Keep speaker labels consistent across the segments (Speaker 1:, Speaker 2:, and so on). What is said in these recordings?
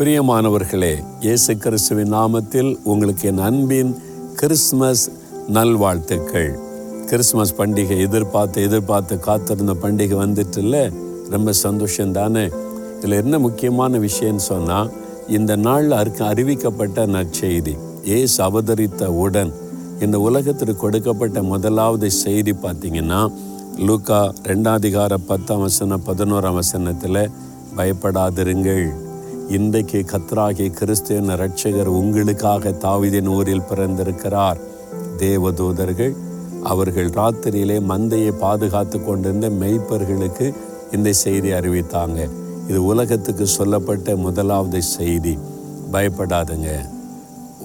Speaker 1: பிரியமானவர்களே இயேசு கிறிஸ்துவின் நாமத்தில் உங்களுக்கு என் அன்பின் கிறிஸ்மஸ் நல்வாழ்த்துக்கள் கிறிஸ்மஸ் பண்டிகை எதிர்பார்த்து எதிர்பார்த்து காத்திருந்த பண்டிகை வந்துட்டு இல்லை ரொம்ப சந்தோஷம் தானே இதில் என்ன முக்கியமான விஷயம்னு சொன்னால் இந்த நாளில் அருக்கு அறிவிக்கப்பட்ட நற்செய்தி ஏசு அவதரித்த உடன் இந்த உலகத்திற்கு கொடுக்கப்பட்ட முதலாவது செய்தி பார்த்திங்கன்னா லூக்கா ரெண்டாம் அதிகார பத்தாம் வசனம் பதினோராம் வசனத்தில் பயப்படாதிருங்கள் இன்றைக்கு கத்ராகி கிறிஸ்தேன ரட்சகர் உங்களுக்காக தாவிதின் ஊரில் பிறந்திருக்கிறார் தேவதூதர்கள் அவர்கள் ராத்திரியிலே மந்தையை பாதுகாத்து கொண்டிருந்த மெய்ப்பர்களுக்கு இந்த செய்தி அறிவித்தாங்க இது உலகத்துக்கு சொல்லப்பட்ட முதலாவது செய்தி பயப்படாதுங்க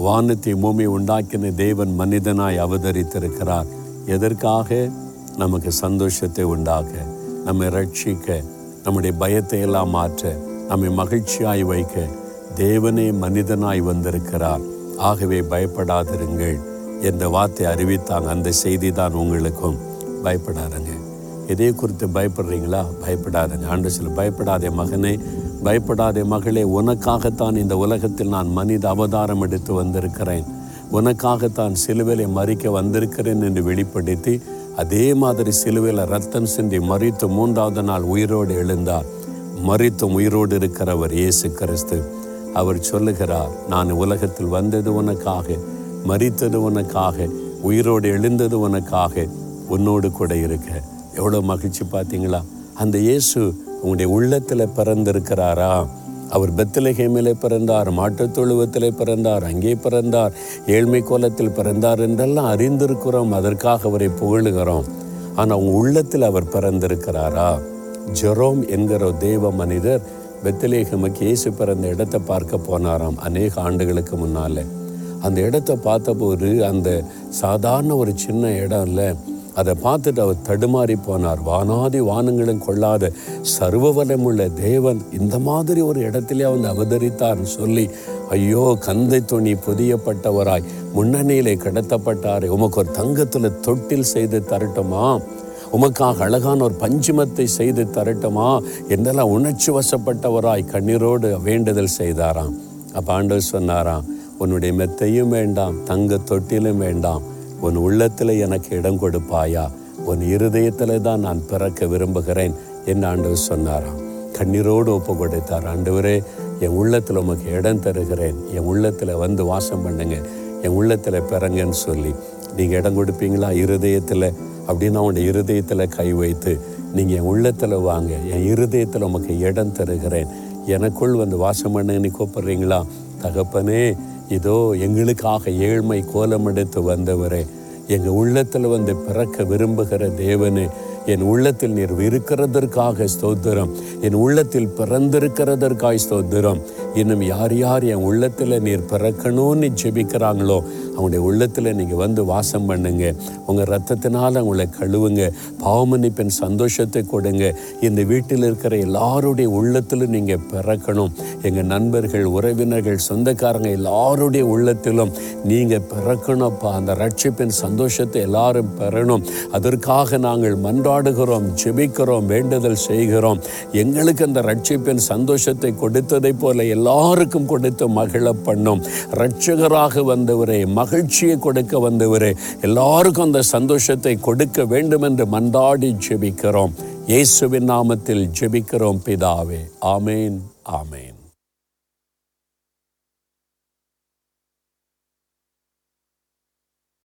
Speaker 1: வானத்தை பூமி உண்டாக்கின தேவன் மனிதனாய் அவதரித்திருக்கிறார் எதற்காக நமக்கு சந்தோஷத்தை உண்டாக்க நம்மை ரட்சிக்க நம்முடைய பயத்தை எல்லாம் மாற்ற நம்மை மகிழ்ச்சியாய் வைக்க தேவனே மனிதனாய் வந்திருக்கிறார் ஆகவே பயப்படாதிருங்கள் என்ற வார்த்தை அறிவித்தாங்க அந்த செய்தி தான் உங்களுக்கும் பயப்படாதங்க இதே குறித்து பயப்படுறீங்களா பயப்படாதுங்க ஆண்டு சில பயப்படாதே மகனே பயப்படாதே மகளே உனக்காகத்தான் இந்த உலகத்தில் நான் மனித அவதாரம் எடுத்து வந்திருக்கிறேன் உனக்காகத்தான் சிலுவையில மறிக்க வந்திருக்கிறேன் என்று வெளிப்படுத்தி அதே மாதிரி சிலுவையில் ரத்தம் சிந்தி மறித்து மூன்றாவது நாள் உயிரோடு எழுந்தார் மறித்தும் உயிரோடு இருக்கிறவர் இயேசு கிறிஸ்து அவர் சொல்லுகிறார் நான் உலகத்தில் வந்தது உனக்காக மறித்தது உனக்காக உயிரோடு எழுந்தது உனக்காக உன்னோடு கூட இருக்க எவ்வளோ மகிழ்ச்சி பார்த்தீங்களா அந்த இயேசு உங்களுடைய உள்ளத்தில் பிறந்திருக்கிறாரா அவர் பெத்திலகேமிலே பிறந்தார் மாட்டுத் பிறந்தார் அங்கே பிறந்தார் ஏழ்மை கோலத்தில் பிறந்தார் என்றெல்லாம் அறிந்திருக்கிறோம் அதற்காக அவரை புகழுகிறோம் ஆனால் உங்கள் உள்ளத்தில் அவர் பிறந்திருக்கிறாரா ஜெரோம் என்கிற தேவ மனிதர் பெத்தலேகமுக்கு இயேசு பிறந்த இடத்தை பார்க்க போனாராம் அநேக ஆண்டுகளுக்கு முன்னால் அந்த இடத்த பார்த்தபோது அந்த சாதாரண ஒரு சின்ன இடம் இல்லை அதை பார்த்துட்டு அவர் தடுமாறி போனார் வானாதி வானங்களும் கொள்ளாத சர்வவலமுள்ள தேவன் இந்த மாதிரி ஒரு இடத்திலே அவன் அவதரித்தார்னு சொல்லி ஐயோ கந்தை துணி புதியப்பட்டவராய் முன்னணியிலே கடத்தப்பட்டாரே உமக்கு ஒரு தங்கத்தில் தொட்டில் செய்து தரட்டுமா உமக்காக அழகான ஒரு பஞ்சுமத்தை செய்து தரட்டுமா என்றெல்லாம் உணர்ச்சி வசப்பட்டவராய் கண்ணீரோடு வேண்டுதல் செய்தாராம் அப்போ ஆண்டவர் சொன்னாராம் உன்னுடைய மெத்தையும் வேண்டாம் தங்க தொட்டிலும் வேண்டாம் உன் உள்ளத்தில் எனக்கு இடம் கொடுப்பாயா உன் இருதயத்தில் தான் நான் பிறக்க விரும்புகிறேன் என்று ஆண்டவர் சொன்னாராம் கண்ணீரோடு ஒப்பு கொடுத்தார் ஆண்டவரே என் உள்ளத்தில் உமக்கு இடம் தருகிறேன் என் உள்ளத்தில் வந்து வாசம் பண்ணுங்க என் உள்ளத்தில் பிறங்கன்னு சொல்லி நீங்கள் இடம் கொடுப்பீங்களா இருதயத்தில் அப்படின்னு அவனுடைய இருதயத்தில் கை வைத்து நீங்கள் என் உள்ளத்தில் வாங்க என் இருதயத்தில் உமக்கு இடம் தருகிறேன் எனக்குள் வந்து வாசம் நீ கூப்பிட்றீங்களா தகப்பனே இதோ எங்களுக்காக ஏழ்மை கோலம் எடுத்து வந்தவரே எங்கள் உள்ளத்தில் வந்து பிறக்க விரும்புகிற தேவனே என் உள்ளத்தில் நீர் இருக்கிறதற்காக ஸ்தோத்திரம் என் உள்ளத்தில் பிறந்திருக்கிறதற்காக ஸ்தோத்திரம் இன்னும் யார் யார் என் உள்ளத்தில் நீர் பிறக்கணும்னு ஜெபிக்கிறாங்களோ அவங்களுடைய உள்ளத்தில் நீங்கள் வந்து வாசம் பண்ணுங்க உங்கள் ரத்தத்தினால் அவங்களை கழுவுங்க பாவமன்னிப்பின் சந்தோஷத்தை கொடுங்க இந்த வீட்டில் இருக்கிற எல்லாருடைய உள்ளத்திலும் நீங்கள் பிறக்கணும் எங்கள் நண்பர்கள் உறவினர்கள் சொந்தக்காரங்க எல்லாருடைய உள்ளத்திலும் நீங்கள் பிறக்கணும்ப்பா அந்த ரட்சிப்பின் சந்தோஷத்தை எல்லாரும் பெறணும் அதற்காக நாங்கள் மன்றாடுகிறோம் ஜெபிக்கிறோம் வேண்டுதல் செய்கிறோம் எங்களுக்கு அந்த ரட்சிப்பின் சந்தோஷத்தை கொடுத்ததை போல எல்லாருக்கும் கொடுத்து மகிழ பண்ணும் ரட்சகராக வந்தவரை மகிழ்ச்சியை கொடுக்க வந்தவரே எல்லாருக்கும் அந்த சந்தோஷத்தை கொடுக்க வேண்டும் என்று மன்றாடி ஜெபிக்கிறோம் இயேசுவின் நாமத்தில் ஜெபிக்கிறோம் பிதாவே ஆமேன் ஆமேன்